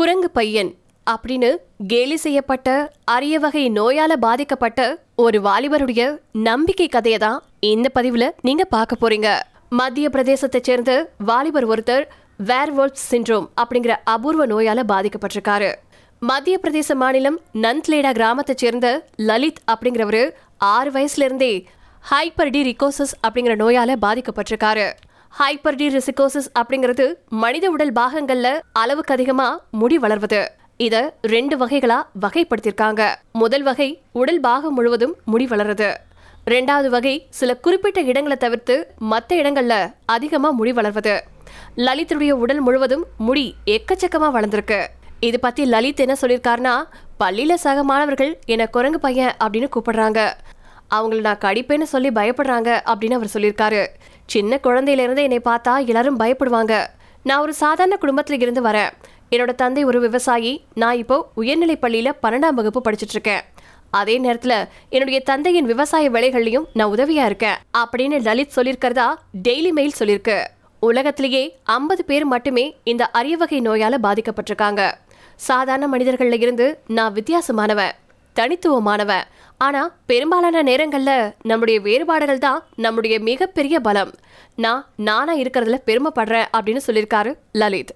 குரங்கு பையன் அப்படின்னு கேலி செய்யப்பட்ட அரிய வகை நோயால பாதிக்கப்பட்ட ஒரு வாலிபருடைய நம்பிக்கை கதையை தான் இந்த பதிவுல நீங்க பார்க்க போறீங்க. மத்திய பிரதேசத்தை சேர்ந்த வாலிபர் ஒருத்தர் வேர்வோல்ஃப் சிண்ட்ரோம் அப்படிங்கிற அபூர்வ நோயால பாதிக்கப்பட்டிருக்காரு. மத்திய பிரதேச மாநிலம் நந்த்லேடா கிராமத்தை சேர்ந்த லலித் அப்படிங்கிறவரு ஆறு வயசுல இருந்தே ஹைப்பர்டி ரிகோசஸ் அப்படிங்கிற நோயால பாதிக்கப்பட்டிருக்காரு. ஹைப்பர்டி ரிசிகோசிஸ் அப்படிங்கிறது மனித உடல் பாகங்கள்ல அளவுக்கு அதிகமா முடி வளர்வது. இத ரெண்டு வகைகளா வகைப்படுத்திருக்காங்க முதல் வகை உடல் பாகம் முழுவதும் முடி வளருது ரெண்டாவது வகை சில குறிப்பிட்ட இடங்களை தவிர்த்து மற்ற இடங்கள்ல அதிகமா முடி வளர்வது. லலித்துடைய உடல் முழுவதும் முடி எக்கச்சக்கமா வளர்ந்துருக்கு. இது பத்தி லலித் என்ன சொல்லியிருக்காருன்னா பள்ளியில சக மாணவர்கள் என்ன குரங்கு பையன் அப்படின்னு கூப்பிடுறாங்க. அவங்கள நான் கடிப்பேன்னு சொல்லி பயப்படுறாங்க அப்படின்னு அவர் சொல்லியிருக்காரு. சின்ன குழந்தையிலிருந்து என்னை பார்த்தா எல்லாரும் பயப்படுவாங்க. நான் ஒரு சாதாரண குடும்பத்தில் இருந்து வரேன். என்னோட தந்தை ஒரு விவசாயி. நான் இப்போ உயர்நிலை பள்ளியில பன்னெண்டாம் வகுப்பு படிச்சுட்டு இருக்கேன். அதே நேரத்துல என்னுடைய தந்தையின் விவசாய வேலைகள்லயும் நான் உதவியா இருக்கேன். அப்படின்னு லலித் சொல்லியிருக்கிறதா டெய்லி மெயில் சொல்லியிருக்கு. உலகத்திலேயே ஐம்பது பேர் மட்டுமே இந்த அரிய வகை நோயால பாதிக்கப்பட்டிருக்காங்க. சாதாரண மனிதர்கள்ல இருந்து நான் வித்தியாசமானவன். தனித்துவமானவன் ஆனா பெரும்பாலான நேரங்கள்ல நம்முடைய வேறுபாடுகள் தான் நம்முடைய மிகப்பெரிய பலம். நான் நானா இருக்கிறதுல பெருமைப்படுறேன் அப்படின்னு சொல்லியிருக்காரு லலித்.